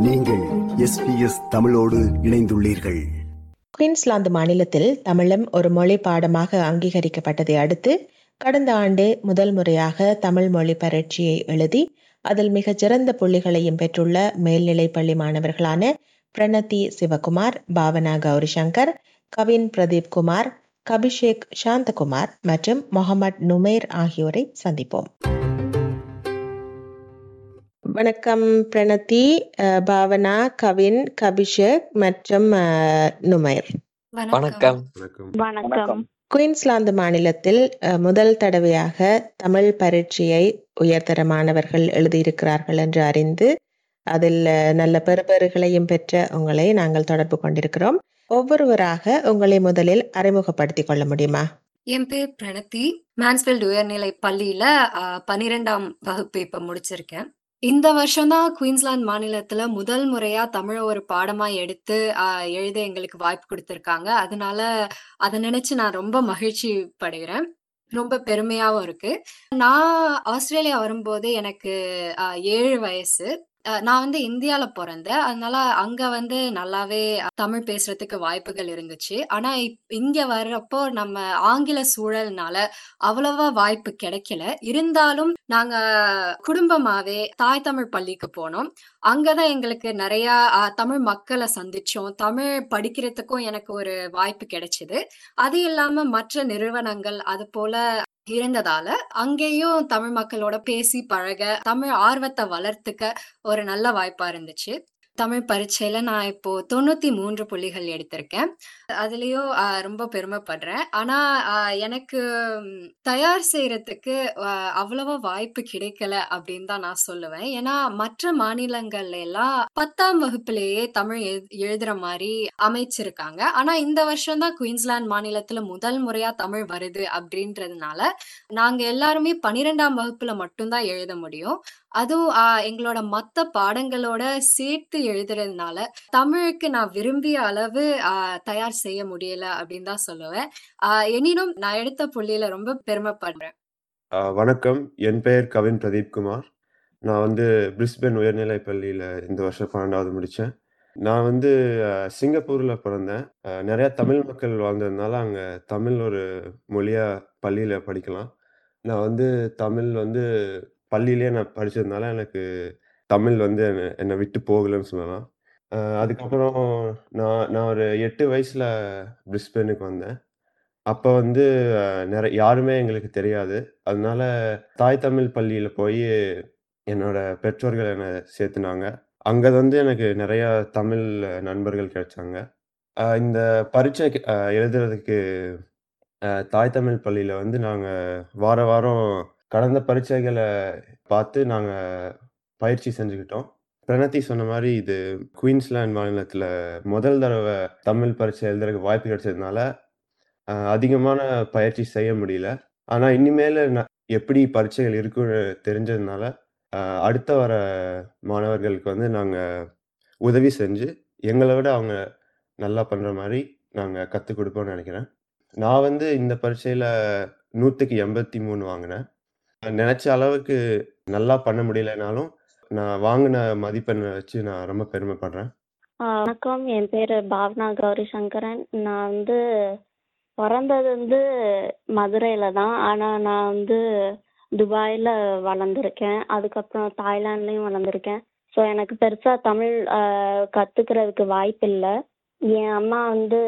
நீங்கள் எஸ்பிஎஸ் தமிழோடு இணைந்துள்ளீர்கள். குயின்ஸ்லாந்து மாநிலத்தில் தமிழம் ஒரு மொழி பாடமாக அங்கீகரிக்கப்பட்டதை அடுத்து கடந்த ஆண்டு முதல் முறையாக தமிழ் மொழி பரீட்சையை எழுதி அதில் மிகச்சிறந்த புள்ளிகளையும் பெற்றுள்ள மேல்நிலை பள்ளி மாணவர்களான பிரணதி சிவகுமார் பாவனா கௌரி சங்கர் கவின் பிரதீப் குமார் கபிஷேக் சாந்தகுமார் மற்றும் முகமது நுமேர் ஆகியோரை சந்திப்போம். வணக்கம் பிரணதி பாவனா கவின் கபிஷேக் மற்றும் நுமைர். வணக்கம். வணக்கம். குயின்ஸ்லாந்து மாநிலத்தில் முதல் தடவையாக தமிழ் பரீட்சையை உயர்தர மாணவர்கள் எழுதியிருக்கிறார்கள் என்று அறிந்து அதில் நல்ல பெறுபேறுகளையும் பெற்ற உங்களை நாங்கள் தொடர்பு கொண்டிருக்கிறோம். ஒவ்வொருவராக உங்களை முதலில் அறிமுகப்படுத்திக் கொள்ள முடியுமா? என் பேர் பிரணதி மான்ஸ்ஃபீல்ட் உயர்நிலை பள்ளியில பன்னிரெண்டாம் வகுப்பு இப்ப முடிச்சிருக்கேன். இந்த வருஷம் தான் குயின்ஸ்லாந்து மாநிலத்துல முதல் முறையா தமிழ ஒரு பாடமா எடுத்து ஆஹ், எழுத எங்களுக்கு வாய்ப்பு கொடுத்திருக்காங்க. அதனால அதை நினைச்சு நான் ரொம்ப மகிழ்ச்சி படுகிறேன். ரொம்ப பெருமையாவும் இருக்கு. நான் ஆஸ்திரேலியா வரும்போது எனக்கு ஏழு வயசு. நான் வந்து இந்தியால பிறந்தேன். அதனால அங்க வந்து நல்லாவே தமிழ் பேசுறதுக்கு வாய்ப்புகள் இருந்துச்சு. ஆனா இப்- இங்க வர்றப்போ நம்ம ஆங்கில சூழல்னால அவ்வளவா வாய்ப்பு கிடைக்கல. இருந்தாலும் நாங்க குடும்பமாவே தாய் தமிழ் பள்ளிக்கு போனோம். அங்கதான் எங்களுக்கு நிறைய தமிழ் மக்களை சந்திச்சோம். தமிழ் படிக்கிறதுக்கும் எனக்கு ஒரு வாய்ப்பு கிடைச்சது. அது இல்லாம மற்ற நிறுவனங்கள் அது போல இருந்ததால அங்கேயும் தமிழ் மக்களோட பேசி பழக தமிழ் ஆர்வத்தை வளர்த்துக்க ஒரு நல்ல வாய்ப்பா இருந்துச்சு. தமிழ் பரீட்சையில நான் இப்போ தொண்ணூத்தி மூன்று புள்ளிகள் எடுத்திருக்கேன். அதுலயும் ரொம்ப பெருமைப்படுறேன். ஆனா எனக்கு ம், தயார் செய்யறதுக்கு அவ்வளவா வாய்ப்பு கிடைக்கல அப்படின்னு தான் நான் சொல்லுவேன். ஏன்னா மற்ற மாநிலங்கள்ல எல்லாம் பத்தாம் வகுப்பிலேயே தமிழ் எழு- எழுதுற மாதிரி அமைச்சிருக்காங்க. ஆனா இந்த வருஷம் தான் குயின்ஸ்லாந்து மாநிலத்துல முதல் முறையா தமிழ் வருது அப்படின்றதுனால நாங்க எல்லாருமே பன்னிரெண்டாம் வகுப்புல மட்டும்தான் எழுத முடியும். அதுவும் ஆஹ், எங்களோட மத்த பாடங்களோட சேர்த்து எழுதுறதுனால தமிழுக்கு நான் விரும்பிய அளவு தயார் செய்ய முடியல அப்படின்னு தான் சொல்லுவேன். எனினும் நான் எடுத்த புள்ளியில ரொம்ப பெருமைப்படுறேன். வணக்கம். என் பெயர் கவின் பிரதீப் குமார். நான் வந்து பிரிஸ்பென் உயர்நிலைப் பள்ளியில் இந்த வருஷம் பன்னெண்டாவது முடித்தேன் நான் வந்து சிங்கப்பூரில் பிறந்தேன். நிறையா நிறைய தமிழ் மக்கள் வாழ்ந்ததுனால அங்கே தமிழ் ஒரு மொழியாக பள்ளியில் படிக்கலாம். நான் வந்து தமிழ் வந்து பள்ளியிலே நான் படித்ததுனால எனக்கு தமிழ் வந்து என்னை என்னை விட்டு போகலைன்னு சொல்லலாம். அதுக்கப்புறம் நான் நான் ஒரு எட்டு வயசில் பிரிஸ்பெனுக்கு வந்தேன். அப்போ வந்து நிறைய யாருமே எங்களுக்கு தெரியாது. அதனால தாய் தமிழ் பள்ளியில் போய் என்னோட பெற்றோர்கள் என்னை சேர்த்துனாங்க. அங்கே வந்து எனக்கு நிறைய தமிழ் நண்பர்கள் கிடைச்சாங்க. அஹ், இந்த பரீட்சை அஹ், எழுதுறதுக்கு அஹ், தாய் தமிழ் பள்ளியில் வந்து நாங்கள் வார வாரம் கடந்த பரீட்சைகளை பார்த்து நாங்கள் பயிற்சி செஞ்சுக்கிட்டோம். பிரணத்தி சொன்ன மாதிரி இது குயின்ஸ்லாந்து மாநிலத்தில் முதல் தடவை தமிழ் பரீட்சை எழுதுறதுக்கு வாய்ப்பு கிடைச்சதுனால அதிகமான பயிற்சி செய்ய முடியல. ஆனால் இனிமேல் ந- எப்படி பரீட்சைகள் இருக்குன்னு தெரிஞ்சதுனால அடுத்த வர மாணவர்களுக்கு வந்து நாங்கள் உதவி செஞ்சு எங்களை விட அவங்க நல்லா பண்ணுற மாதிரி நாங்கள் கற்றுக் கொடுப்போம்னு நினைக்கிறேன். நான் வந்து இந்த பரீட்சையில் நூற்றுக்கு எண்பத்தி மூணு வாங்கினேன். நினச்ச அளவுக்கு நல்லா பண்ண முடியலனாலும் நான் வாங்கின மதிப்பெண்ணை வச்சு நான் ரொம்ப பெருமைப்படுறேன். ஆ, வணக்கம். என் பேர் பாவனா கௌரி சங்கரன் நான் வந்து பிறந்தது வந்து மதுரையில தான். ஆனால் நான் வந்து துபாயில் வளர்ந்துருக்கேன். அதுக்கப்புறம் தாய்லாண்ட்லேயும் வளர்ந்துருக்கேன். ஸோ எனக்கு பெருசாக தமிழ் கற்றுக்கிறதுக்கு வாய்ப்பு இல்லை. என் அம்மா வந்து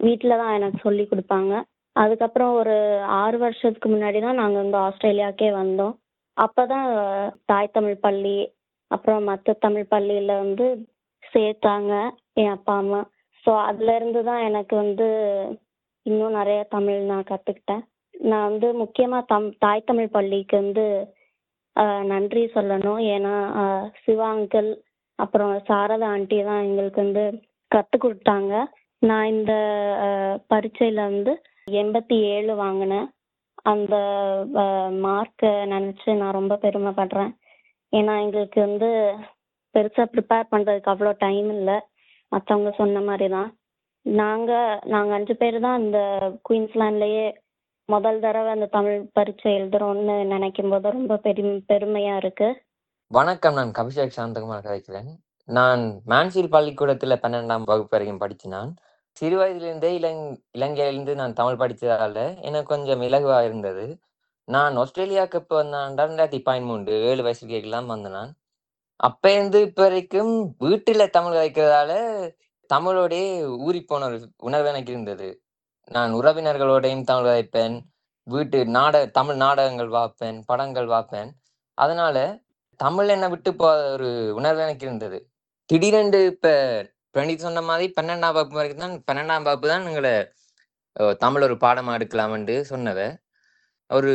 வீட்டில் தான் எனக்கு சொல்லி கொடுப்பாங்க. அதுக்கப்புறம் ஒரு ஆறு வருஷத்துக்கு முன்னாடி தான் நாங்கள் வந்து ஆஸ்திரேலியாக்கே வந்தோம். அப்போ தான் தாய் தமிழ் பள்ளி அப்புறம் மற்ற தமிழ் பள்ளியில் வந்து சேர்த்தாங்க என் அப்பா அம்மா. ஸோ அதுலேருந்து தான் எனக்கு வந்து இன்னும் நிறைய தமிழ் நான் கற்றுக்கிட்டேன் நான் வந்து முக்கியமாக தம் தாய் தமிழ் பள்ளிக்கு வந்து நன்றி சொல்லணும். ஏன்னா சிவாங்கல் சிவா அங்கிள் அப்புறம் சாரதா ஆண்டி தான் எங்களுக்கு வந்து கற்றுக் கொடுத்தாங்க. நான் இந்த பரீட்சையில் வந்து எண்பத்தி ஏழு வாங்கினேன். அந்த மார்க்கை நினச்சி நான் ரொம்ப பெருமைப்படுறேன். ஏன்னா எங்களுக்கு வந்து பெருசாக ப்ரிப்பேர் பண்ணுறதுக்கு அவ்வளோ டைம் இல்லை. மற்றவங்க சொன்ன மாதிரி தான் நாங்கள் நாங்கள் அஞ்சு பேர் தான் இந்த குயின்ஸ்லாண்ட்லேயே முதல் தடவை அந்த தமிழ் பரீட்சை எழுதுறோம்னு நினைக்கும் போது ரொம்ப பெரும் பெருமையாக இருக்குது வணக்கம் நான் கபிஷேக் சாந்தகுமார் கதைக்கிறேன். நான் மான்சீல் பள்ளிக்கூடத்தில் பன்னெண்டாம் வகுப்பு வரைக்கும் படித்து நான். சிறு வயதிலிருந்தே இலங் இலங்கையிலிருந்து நான் தமிழ் படித்ததால எனக்கு கொஞ்சம் இலகுவா இருந்தது. நான் ஆஸ்திரேலியாவுக்கு எப்ப வந்தேன்டா 2013 7 வயசு இருக்கைக்குலாம் வந்தேன் நான். அப்பேருந்து இப்ப வரைக்கும் வீட்டுல தமிழ் கதைக்கிறதால, ஊறி ஊறிப்போன ஒரு உணர்வு எனக்கு இருந்தது. நான் உறவினர்களோடையும் தமிழ் வைப்பேன் வீட்டு நாட தமிழ் நாடகங்கள் பார்ப்பேன், படங்கள் பார்ப்பேன். அதனால தமிழ் என்னை விட்டு போகாத ஒரு உணர்வு எனக்கு இருந்தது. திடீரென்று இப்ப பிரணீத் சொன்ன மாதிரி 12ஆம் வகுப்பு வரைக்கும் தான் 12ஆம் வகுப்பு தான் உங்களை தமிழ் ஒரு பாடமா எடுக்கலாம்னு சொன்னவ. ஒரு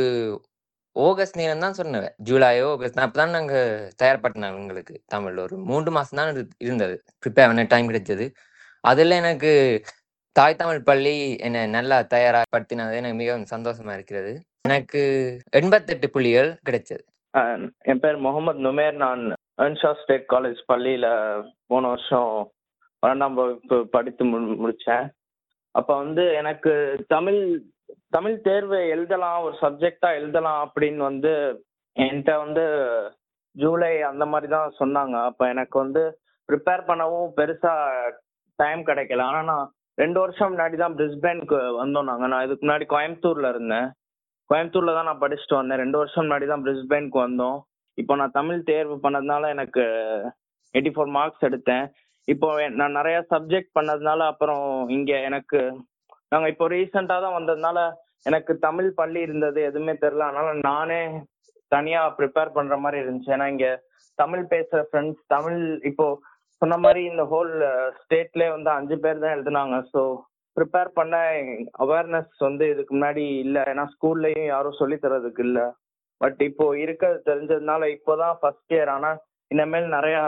ஆகஸ்ட் நேரம் தான் சொன்னவ. ஜூலையோ, ஆகஸ்ட் அப்பதான் நாங்க தயார்படுத்தினாங்க எங்களுக்கு தமிழ். ஒரு மூன்று மாசம் தான் இரு இருந்தது. ப்ரிப்பேர் பண்ண டைம் கிடைச்சது. அதுல எனக்கு தாய் தமிழ் பள்ளி என்னை நல்லா தயார்படுத்தினது எனக்கு மிகவும் சந்தோஷமா இருக்கிறது. எனக்கு 88 புள்ளிகள் கிடைச்சது. என் பேர் முகமது நுமேர். நான் அன்ஷா ஸ்டேட் காலேஜ் பள்ளியில போன வருஷம் 12ஆம் வகுப்பு படித்து மு முடித்தேன் அப்போ வந்து எனக்கு தமிழ் தமிழ் தேர்வு எழுதலாம், ஒரு சப்ஜெக்டாக எழுதலாம் அப்படின்னு வந்து என்கிட்ட வந்து ஜூலை அந்த மாதிரி தான் சொன்னாங்க. அப்போ எனக்கு வந்து ப்ரிப்பேர் பண்ணவும் பெருசாக டைம் கிடைக்கல. ஆனால் நான் ரெண்டு வருஷம் முன்னாடி தான் பிரிஸ்பேனுக்கு வந்தோம் நாங்கள் நான் இதுக்கு முன்னாடி கோயம்புத்தூரில் இருந்தேன். கோயம்புத்தூரில் தான் நான் படிச்சுட்டு வந்தேன். ரெண்டு வருஷம் முன்னாடி தான் பிரிஸ்பேன்க்கு வந்தோம். இப்போ நான் தமிழ் தேர்வு பண்ணதுனால எனக்கு 84 மார்க்ஸ் எடுத்தேன். இப்போ நான் நிறைய சப்ஜெக்ட் பண்ணதுனால அப்புறம் இங்க எனக்கு நாங்க இப்போ ரீசெண்டா தான் வந்ததுனால எனக்கு தமிழ் பள்ளி இருந்தது எதுவுமே தெரியல. அதனால நானே தனியா ப்ரிப்பேர் பண்ற மாதிரி இருந்துச்சு. ஏன்னா இங்க தமிழ் பேசுற ஃப்ரெண்ட்ஸ் தமிழ் இப்போ சொன்ன மாதிரி இந்த ஹோல் ஸ்டேட்லயே வந்து அஞ்சு பேர் தான் எழுதுனாங்க. ஸோ ப்ரிப்பேர் பண்ண அவேர்னஸ் வந்து இதுக்கு முன்னாடி இல்லை ஏன்னா ஸ்கூல்லையும் யாரும் சொல்லி தர்றதுக்கு இல்லை பட் இப்போ இருக்கிறது தெரிஞ்சதுனால இப்போதான் ஃபர்ஸ்ட் இயர். ஆனா இனிமேல் நிறையா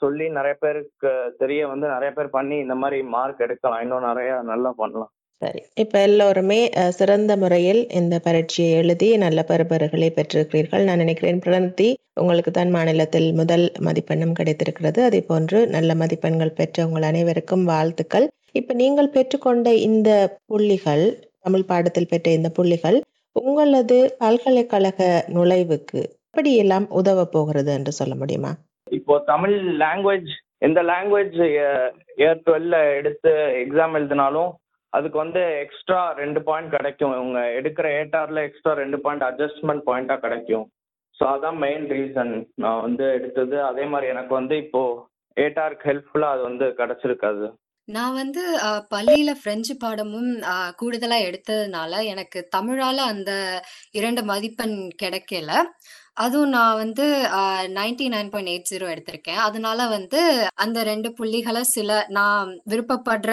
சொல்லி நிறைய பேருக்கு தெரிய வந்து நிறைய பேர் பண்ணி இந்த மாதிரி மார்க் எடுக்கலாம். இன்னும் நிறைய நல்லா பண்ணலாம். சரி. இப்ப எல்லோருமே சிறந்த முறையில் இந்த பரீட்சையை எழுதி நல்ல பருபர்களை பெற்றிருக்கிறீர்கள். நான் நினைக்கிறேன் பிரணதி உங்களுக்கு தான் மாநிலத்தில் முதல் மதிப்பெண்ணும் கிடைத்திருக்கிறது. அதேபோன்று நல்ல மதிப்பெண்கள் பெற்ற உங்கள் அனைவருக்கும் வாழ்த்துக்கள். இப்ப நீங்கள் பெற்றுக்கொண்ட இந்த புள்ளிகள், தமிழ் பாடத்தில் பெற்ற இந்த புள்ளிகள் உங்களது பல்கலைக்கழக நுழைவுக்கு எப்படியெல்லாம் உதவப் போகிறது என்று சொல்ல முடியுமா? இப்போ தமிழ் லாங்குவேஜ் எந்த லாங்குவேஜ் இயர் 12ல எடுத்து எக்ஸாம் எழுதினாலும் அதுக்கு வந்து எக்ஸ்ட்ரா 2 பாயிண்ட் கிடைக்கும். இவங்க எடுக்கிற ஏடார்ல எக்ஸ்ட்ரா 2 பாயிண்ட் அட்ஜஸ்ட்மென்ட் பாயிண்ட்டா கிடைக்கும். ஸோ அதான் மெயின் ரீசன் நான் வந்து எடுத்தது. அதே மாரி எனக்கு வந்து இப்போ ஏடார்க்கு ஹெல்ப்ஃபுல்லா அது வந்து கிடைச்சிருக்கு அது. நான் வந்து பள்ளியில பிரெஞ்சு பாடமும் அ கூடுதலா எடுத்ததுனால, எனக்கு தமிழால அந்த 2 மதிப்பெண் கிடைக்கல. அதுவும் நான் வந்து அ 99.80 எடுத்திருக்கேன். அதனால வந்து அந்த 2 புள்ளிகள சில நான் விருப்பப்படுற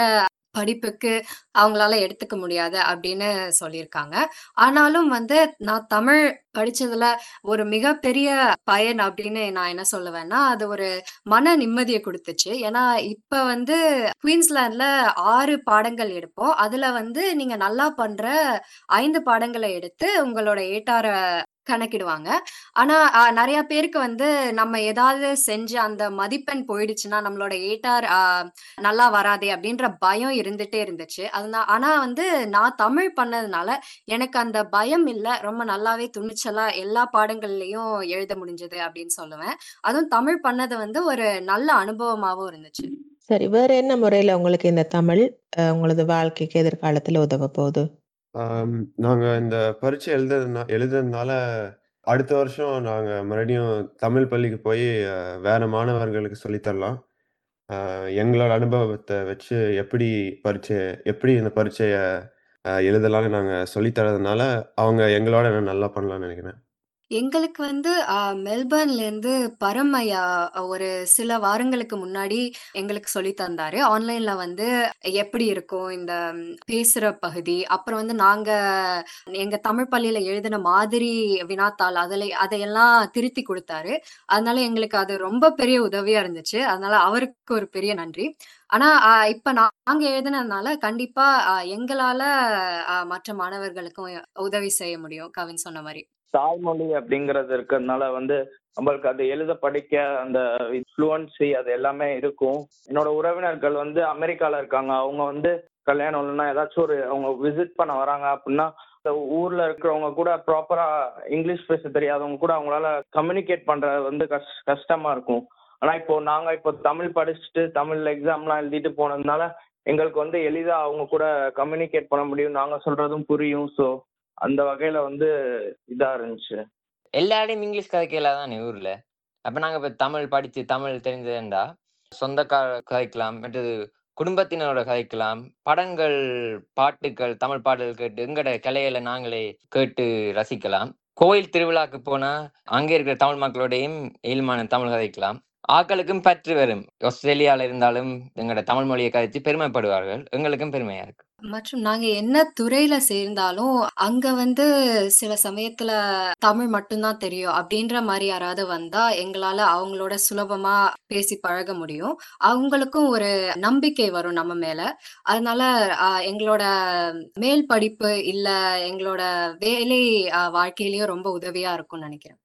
படிப்புக்கு அவங்களால எடுத்துக்க முடியாது அப்படின்னு சொல்லியிருக்காங்க. ஆனாலும் வந்து நான் தமிழ் படிச்சதுல ஒரு மிகப்பெரிய பயன் அப்படின்னு நான் என்ன சொல்லுவேன்னா, அது ஒரு மன நிம்மதிய குடுத்துச்சு. ஏன்னா இப்ப வந்து குயின்ஸ்லாண்ட்ல 6 பாடங்கள் எடுப்போம். அதுல வந்து நீங்க நல்லா பண்ற 5 பாடங்கள எடுத்து உங்களோட ஏட்டார கணக்கிடுவாங்க. ஆனா நிறைய பேருக்கு வந்து நம்ம ஏதாவது செஞ்சு அந்த மதிப்பெண் போயிடுச்சுன்னா, நம்மளோட ஏட்டார் நல்லா வராதே அப்படின்ற பயம் இருந்துட்டே இருந்துச்சு. அதுனா ஆனா வந்து நான் தமிழ் பண்ணதுனால எனக்கு அந்த பயம் இல்ல. ரொம்ப நல்லாவே துணிச்சலா எல்லா பாடங்கள்லயும் எழுத முடிஞ்சது அப்படின்னு சொல்லுவேன். அதுவும் தமிழ் பண்ணது வந்து ஒரு நல்ல அனுபவமாவும் இருந்துச்சு. சரி. வேற என்ன முறையில உங்களுக்கு இந்த தமிழ் அ உங்களது வாழ்க்கைக்கு எதிர்காலத்துல உதவ போகுது? ஆம், நாங்க இந்த பரீட்சை எழுதுறதுனா எழுதுறதுனால அடுத்த வருஷம் நாங்க மறுபடியும் தமிழ் பள்ளிக்கு போய் வேற மாணவர்களுக்கு சொல்லி தரலாம். அ எங்களோட அனுபவத்த வச்சு எப்படி பரீட்சை எப்படி இந்த பரீட்சைய அ எழுதலாம்னு நாங்க சொல்லி தரதுனால அவங்க எங்களோட நல்லா பண்ணலாம்னு நெனைக்கிறேன். எங்களுக்கு வந்து அ மெல்பர்ன்லேருந்து பரம் ஐயா ஒரு சில வாரங்களுக்கு முன்னாடி எங்களுக்கு சொல்லி தந்தாரு. ஆன்லைன்ல வந்து எப்படி இருக்கும் இந்த பேசுற பகுதி, அப்புறம் வந்து நாங்க எங்க தமிழ் பள்ளியில எழுதின மாதிரி வினாத்தாள் அதுல அதையெல்லாம் திருத்தி குடுத்தாரு. அதனால எங்களுக்கு அது ரொம்ப பெரிய உதவியா இருந்துச்சு. அதனால அவருக்கு ஒரு பெரிய நன்றி. ஆனா அ இப்ப நாங்க எழுதினதுனால கண்டிப்பா அ எங்களால அ மற்ற மாணவர்களுக்கும் உதவி செய்ய முடியும். கவின் சொன்ன மாரி. தாய்மொழி அப்படிங்கிறது இருக்கிறதுனால வந்து நம்மளுக்கு அது எழுத படிக்க அந்த ஃப்ளூவன்சி அது எல்லாமே இருக்கும். என்னோட உறவினர்கள் வந்து அமெரிக்கால இருக்காங்க. அவங்க வந்து கல்யாணம் இல்லைன்னா ஏதாச்சும் ஒரு அவங்க விசிட் பண்ண வராங்க அப்படின்னா, ஊர்ல இருக்கிறவங்க கூட ப்ராப்பரா இங்கிலீஷ் பேச தெரியாதவங்க கூட அவங்களால கம்யூனிகேட் பண்றது வந்து கஷ்டமா இருக்கும். ஆனா இப்போ நாங்க இப்போ தமிழ் படிச்சுட்டு தமிழ்ல எக்ஸாம்லாம் எழுதிட்டு போனதுனால எங்களுக்கு வந்து எளிதா அவங்க கூட கம்யூனிகேட் பண்ண முடியும் நாங்க சொல்றதும் புரியும் ஸோ அந்த வகையில வந்து இதா இருந்துச்சு. எல்லாரையும் இங்கிலீஷ் கதை கேளாதான் ஊர்ல? அப்ப நாங்க இப்ப தமிழ் படிச்சு தமிழ் தெரிஞ்சதுண்டா? சொந்தக்கார கதைக்கலாம் மற்றது குடும்பத்தினரோட கதைக்கலாம். படங்கள் பாட்டுகள் தமிழ் பாடல்கள் கேட்டு எங்கட கலையில நாங்களே கேட்டு ரசிக்கலாம். கோயில் திருவிழாக்கு போனா அங்கே இருக்கிற தமிழ் மக்களோடையும் இயல்பான தமிழ் கதைக்கலாம். ஆக்களுக்கும் பற்று வரும். ஆஸ்திரேலியால இருந்தாலும் எங்களோட தமிழ் மொழியை கதைச்சு பெருமைப்படுவார்கள். எங்களுக்கும் பெருமையா இருக்கு. மற்றும் நாங்க என்ன துறையில சேர்ந்தாலும் அங்க வந்து சில சமயத்துல தமிழ் மட்டும்தான் தெரியும் அப்படின்ற மாதிரி யாராவது வந்தா எங்களால அவங்களோட சுலபமா பேசி பழக முடியும். அவங்களுக்கும் ஒரு நம்பிக்கை வரும் நம்ம மேல. அதனால எங்களோட மேல் படிப்பு இல்ல எங்களோட வேலை வாழ்க்கையிலயும் ரொம்ப உதவியா இருக்கும்னு நினைக்கிறேன்.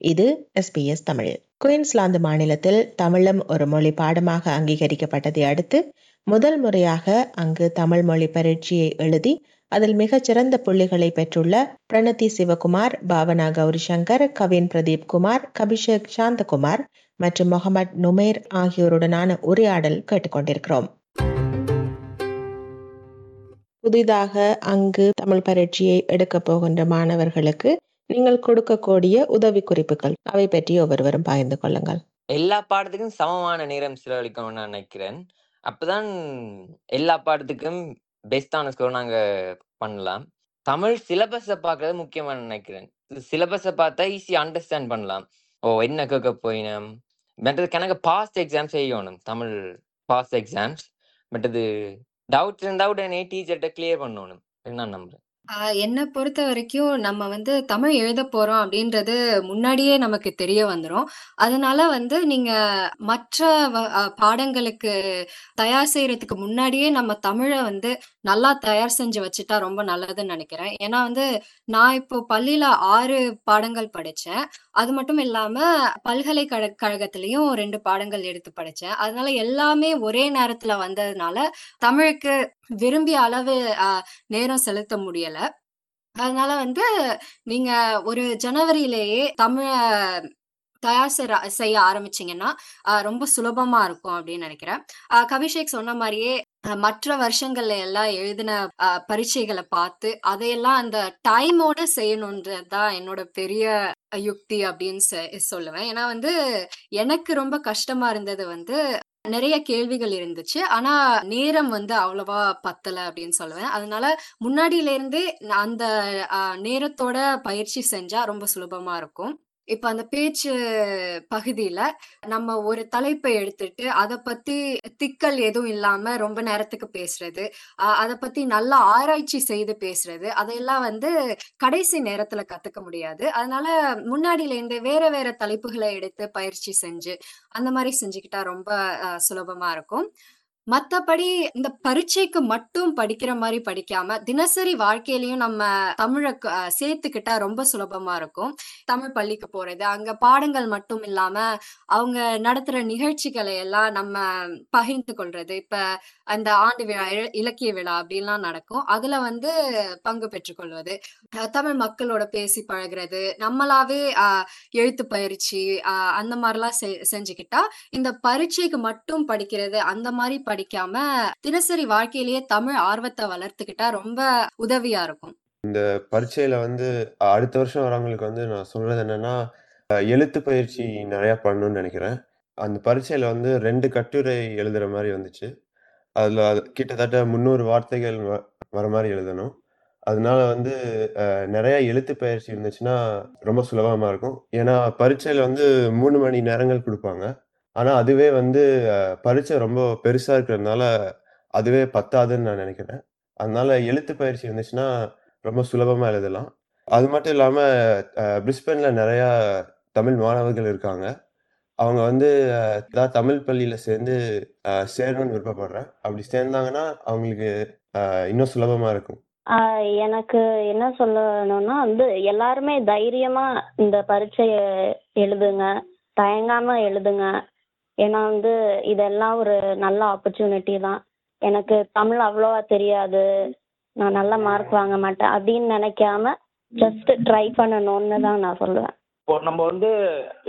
இது எஸ்பிஎஸ் தமிழ். குயின்ஸ்லாந்து மாநிலத்தில் தமிழும் ஒரு மொழி பாடமாக அங்கீகரிக்கப்பட்டதை அடுத்து முதல் முறையாக அங்கு தமிழ் மொழி பரீட்சையை எழுதி அதில் மிகச்சிறந்த புள்ளிகளை பெற்றுள்ள பிரணதி சிவகுமார் பாவனா கௌரி சங்கர் கவின் பிரதீப் குமார் கபிஷேக் சாந்தகுமார் மற்றும் முகமது நுமேர் ஆகியோருடனான உரையாடல் கேட்டுக்கொண்டிருக்கிறோம். புதிதாக அங்கு தமிழ் பரீட்சையை எடுக்கப் போகின்ற மாணவர்களுக்கு நீங்கள் கொடுக்கக்கூடிய உதவி குறிப்புகள். அவை பற்றி ஒவ்வொருவரும் பகிர்ந்து கொள்ளுங்கள். எல்லா பாடத்துக்கும் சமமான நேரம் செலவழிக்கணும்னு நான் நினைக்கிறேன். அப்பதான் எல்லா பாடத்துக்கும் பெஸ்டான ஸ்கோர் நாங்க பண்ணலாம். தமிழ் சிலபஸை பார்க்கறது முக்கியமான நினைக்கிறேன். சிலபஸை பார்த்தா ஈஸியாக அண்டர்ஸ்டாண்ட் பண்ணலாம். ஓ என்ன கேட்க போயினோம்? மற்றது கணக்கு பாஸ்ட் எக்ஸாம் செய்யணும். தமிழ் பாஸ்ட் எக்ஸாம்ஸ் மற்றது டவுட்ஸ் இருந்தால் உடனே டீச்சர்கிட்ட கிளியர் பண்ணணும். நான் நம்புறேன் என்னை பொறுத்த வரைக்கும் நம்ம வந்து தமிழ் எழுத போறோம் அப்படின்றது முன்னாடியே நமக்கு தெரிய வந்துரும். அதனால வந்து நீங்க மற்ற வ- பாடங்களுக்கு தயார் செய்யறதுக்கு முன்னாடியே நம்ம தமிழை வந்து நல்லா தயார் செஞ்சு வச்சுட்டா ரொம்ப நல்லதுன்னு நினைக்கிறேன். ஏன்னா வந்து நான் இப்போ பள்ளியில ஆறு பாடங்கள் படிச்சேன். அது மட்டும் இல்லாம பல்கலைக்கழக கழகத்திலயும் ரெண்டு பாடங்கள் எடுத்து படிச்சேன். அதனால எல்லாமே ஒரே நேரத்துல வந்ததுனால தமிழுக்கு விரும்பிய அளவு நேரம் செலுத்த முடியல. அதனால வந்து நீங்க ஒரு ஜனவரியிலேயே தமிழ தயார் செய்ய ஆரம்பிச்சிங்கன்னா ரொம்ப சுலபமா இருக்கும் அப்படின்னு நினைக்கிறேன். கவிஷேக் சொன்ன மாதிரியே மற்ற வருஷங்கள்ல எல்லாம் எழுதின ஆஹ் பரீட்சைகளை பார்த்து அதையெல்லாம் அந்த டைமோட செய்யணுன்றது தான் என்னோட பெரிய யுக்தி அப்படின்னு செ சொல்லுவேன். ஏன்னா வந்து எனக்கு ரொம்ப கஷ்டமா இருந்தது வந்து நிறைய கேள்விகள் இருந்துச்சு. ஆனா நேரம் வந்து அவ்வளவா பத்தல அப்படின்னு சொல்லுவேன். அதனால முன்னாடியிலேருந்தே நான் அந்த நேரத்தோட பயிற்சி செஞ்சா ரொம்ப சுலபமா இருக்கும். இப்ப அந்த பேச்சு பகுதியில நம்ம ஒரு தலைப்பை எடுத்துட்டு அதை பத்தி திக்கல் எதுவும் இல்லாம ரொம்ப நேரத்துக்கு பேசுறது அதை பத்தி நல்லா ஆராய்ச்சி செய்து பேசுறது அதையெல்லாம் வந்து கடைசி நேரத்துல கத்துக்க முடியாது. அதனால முன்னாடியில இருந்து வேற வேற தலைப்புகளை எடுத்து பயிற்சி செஞ்சு அந்த மாதிரி செஞ்சுக்கிட்டா ரொம்ப சுலபமா இருக்கும். மத்தபடி இந்த பரீட்சைக்கு மட்டும் படிக்கிற மாதிரி படிக்காம தினசரி வாழ்க்கையிலயும் நம்ம தமிழ சேர்த்துக்கிட்டா ரொம்ப சுலபமா இருக்கும். தமிழ் பள்ளிக்கு போறது அங்க பாடங்கள் மட்டும் இல்லாம அவங்க நடத்துற நிகழ்ச்சிகளை எல்லாம் நம்ம பகிர்ந்து கொள்றது. இப்ப அந்த ஆண்டு விழா இலக்கிய விழா அப்படின்லாம் நடக்கும். அதுல வந்து பங்கு பெற்றுக்கொள்வது கொள்வது. தமிழ் மக்களோட பேசி பழகுறது நம்மளாவே ஆஹ் எழுத்து பயிற்சி அந்த மாதிரிலாம் செ- செஞ்சுக்கிட்டா இந்த பரீட்சைக்கு மட்டும் படிக்கிறது அந்த மாதிரி படிக்காம தினசரி வாழ்க்கையிலேயே தமிழ் ஆர்வத்தை வளர்த்துக்கிட்டா ரொம்ப உதவியா இருக்கும். இந்த பரீட்சையில வந்து அடுத்த வருஷம் வரவங்களுக்கு வந்து நான் சொல்றது என்னன்னா எழுத்து பயிற்சி நிறையா பண்ணணும்னு நினைக்கிறேன். அந்த பரீட்சையில வந்து ரெண்டு கட்டுரை எழுதுற மாதிரி வந்துச்சு. அதில் அது கிட்டத்தட்ட முந்நூறு வார்த்தைகள் வ- வர மாதிரி எழுதணும். அதனால வந்து நிறைய எழுத்து பயிற்சி இருந்துச்சுன்னா ரொம்ப சுலபமாக இருக்கும். ஏன்னா பரீட்சையில வந்து மூணு மணி நேரங்கள் கொடுப்பாங்க. ஆனா அதுவே வந்து அஹ், பரீட்சை ரொம்ப பெருசா இருக்கிறதுனால அதுவே பத்தாதுன்னு நான் நினைக்கிறேன். அதனால எழுத்து பயிற்சி இருந்துச்சுன்னா ரொம்ப சுலபமா எழுதலாம். அது மட்டும் இல்லாம பிரிஸ்பேன்ல நிறையா தமிழ் மாணவர்கள் இருக்காங்க. அவங்க வந்து ஏதாவது தமிழ் பள்ளியில சேர்ந்து அஹ், சேரணும்னு விருப்பப்படுறேன். அப்படி சேர்ந்தாங்கன்னா அவங்களுக்கு இன்னும் சுலபமா இருக்கும். எனக்கு என்ன சொல்லணும்னா வந்து எல்லாருமே தைரியமா இந்த பரீட்சையை எழுதுங்க. தயங்காம எழுதுங்க. ஏன்னா வந்து இதெல்லாம் ஒரு நல்ல ஆப்பர்ச்சுனிட்டி தான். எனக்கு தமிழ் அவ்வளோவா தெரியாது. நான் நல்ல மார்க் வாங்க மாட்டேன் அப்படின்னு நினைக்காம ஜஸ்ட் ட்ரை பண்ணணும்னு தான் நான் சொல்லுவேன். இப்போ நம்ம வந்து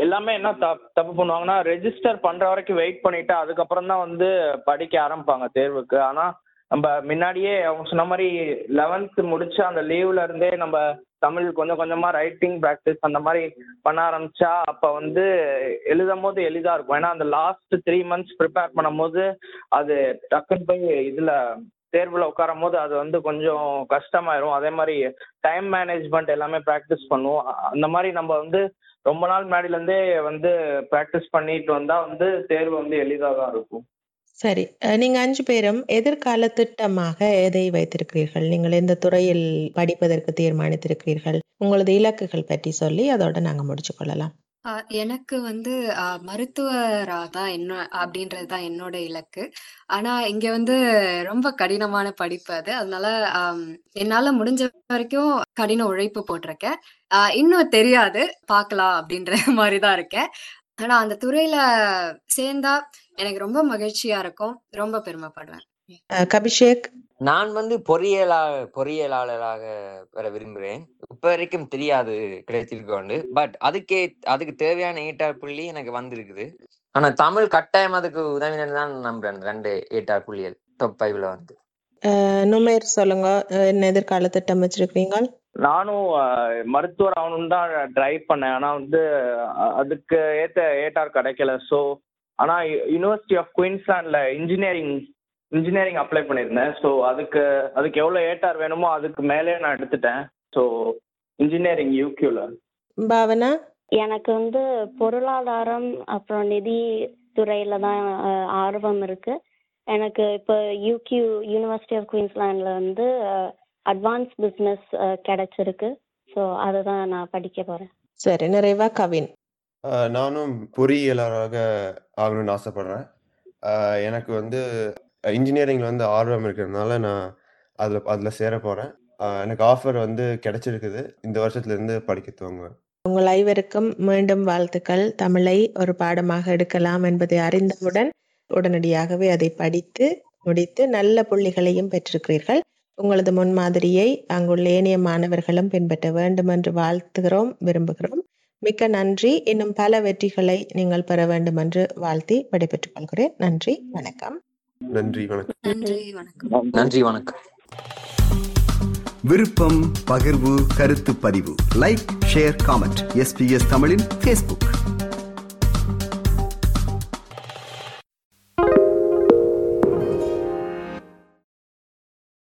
எல்லாமே என்ன தப்பு தப்பு பண்ணுவாங்கன்னா ரெஜிஸ்டர் பண்ற வரைக்கும் வெயிட் பண்ணிட்டு அதுக்கப்புறம் தான் வந்து படிக்க ஆரம்பிப்பாங்க தேர்வுக்கு. ஆனா நம்ம முன்னாடியே அவங்க சொன்ன மாதிரி லெவன்த்து முடிச்சு அந்த லீவ்ல இருந்தே நம்ம தமிழ் கொஞ்சம் கொஞ்சமா ரைட்டிங் ப்ராக்டிஸ் அந்த மாதிரி பண்ண ஆரம்பிச்சா அப்ப வந்து எழுதும் போது எளிதா இருக்கும். ஏன்னா அந்த லாஸ்ட் த்ரீ மந்த்ஸ் ப்ரிப்பேர் பண்ணும்போது அது டக்குன்னு போய் இதுல தேர்வுல உட்காரும் போது அது வந்து கொஞ்சம் கஷ்டமாயிரும். அதே மாதிரி டைம் மேனேஜ்மெண்ட் எல்லாமே ப்ராக்டிஸ் பண்ணுவோம். அந்த மாதிரி நம்ம வந்து ரொம்ப நாள் முன்னாடில இருந்தே வந்து ப்ராக்டிஸ் பண்ணிட்டு வந்தா வந்து தேர்வு வந்து எளிதாக தான் இருக்கும். சரி. நீங்க அஞ்சு பேரும் எதிர்கால திட்டமாக எதை வைத்திருக்கிறீர்கள்? நீங்கள் எந்த துறையில் படிப்பதற்கு தீர்மானித்திருக்கிறீர்கள்? உங்களது இலக்குகள் பற்றி சொல்லி அதோட நாங்க முடிச்சு கொள்ளலாம். ஆ, எனக்கு வந்து ஆ, மருத்துவரா தான் என்ன அப்படின்றது தான் என்னோட இலக்கு. ஆனா இங்க வந்து ரொம்ப கடினமான படிப்பு அது. அதனால ஆம், என்னால முடிஞ்ச வரைக்கும் கடின உழைப்பு போட்டிருக்கேன். ஆ, இன்னும் தெரியாது. பார்க்கலாம் அப்படின்ற மாதிரி தான் இருக்கேன். ஆனா அந்த துறையில சேர்ந்தா எனக்கு ரொம்ப மகிழ்ச்சியா இருக்கும். ரொம்ப பெருமைப்படுவேன். அஹ், கபிஷேக்? நான் வந்து பொறியியலா பொறியியலாளராக வர விரும்புகிறேன். இப்ப வரைக்கும் தெரியாது கிடைச்சிருக்கோண்டு பட் அதுக்கே அதுக்கு தேவையான ஏட்டார் புள்ளி எனக்கு வந்திருக்குது. ஆனா தமிழ் கட்டாயம் அதுக்கு உதவினு தான் நம்புறேன். ரெண்டு ஏட்டார் புள்ளிகள் டாப் ஃபைவ்ல வந்து. நுமேர் சொல்லுங்க. என்ன எதிர்கால திட்டம் வச்சிருக்கீங்க நானும் மருத்துவர் ஆகணும்னு தான் ட்ரை பண்ணேன். ஆனா வந்து அதுக்கு ஏத்த ஏட்டார் கிடைக்கல. ஸோ ஆனா யூனிவர்சிட்டி ஆஃப் குயின்ஸ்லாண்ட்ல இன்ஜினியரிங் இன்ஜினியரிங் அப்ளை பண்ணியிருந்தேன். ஸோ அதுக்கு அதுக்கு எவ்வளோ ஏட்டார் வேணுமோ அதுக்கு மேலே நான் எடுத்துட்டேன். ஸோ இன்ஜினியரிங் யூக்யூல பாவனா? எனக்கு வந்து பொருளாதாரம் அப்புறம் நிதி துறையில தான் ஆர்வம் இருக்கு. எனக்கு இப்போ யூக்யூ யூனிவர்சிட்டி ஆஃப் குயின்ஸ்லாண்டில் வந்து அட்வான்ஸ் பிஸ்னஸ் கிடைச்சிருக்கு. ஸோ அதை தான் நான் படிக்க போகிறேன் சரி நிறைவா கவின். நானும் பொறியியலாளராக ஆகணும்னு ஆசைப்படுறேன். எனக்கு வந்து இன்ஜினியரிங்கில் வந்து ஆர்வம் இருக்கிறதுனால நான் அதில் அதில் சேர போகிறேன் எனக்கு ஆஃபர் வந்து கிடைச்சிருக்குது. இந்த வருஷத்துலேருந்து படிக்க துவங்குவேன். உங்கள் ஐவருக்கும் மீண்டும் வாழ்த்துக்கள். தமிழை ஒரு பாடமாக எடுக்கலாம் என்பதை அறிந்தவுடன் உடனடியாகவே அதை படித்து முடித்து நல்ல புள்ளிகளையும் பெற்றிருக்கிறீர்கள். உங்களது முன்மாதிரியை அங்குள்ள ஏனைய மாணவர்களும் பின்பற்ற வேண்டும் என்று வாழ்த்துகிறோம் விரும்புகிறோம். மிக்க நன்றி. இன்னும் பல வெற்றிகளை நீங்கள் பெற வேண்டும் என்று வாழ்த்தி விடைபெற்றுக் கொள்கிறேன். நன்றி வணக்கம். நன்றி வணக்கம். நன்றி வணக்கம். நன்றி வணக்கம். விருப்பம் பகிர்வு கருத்து பதிவு. லைக் ஷேர் காமெண்ட் எஸ்பிஎஸ் தமிழின் ஃபேஸ்புக்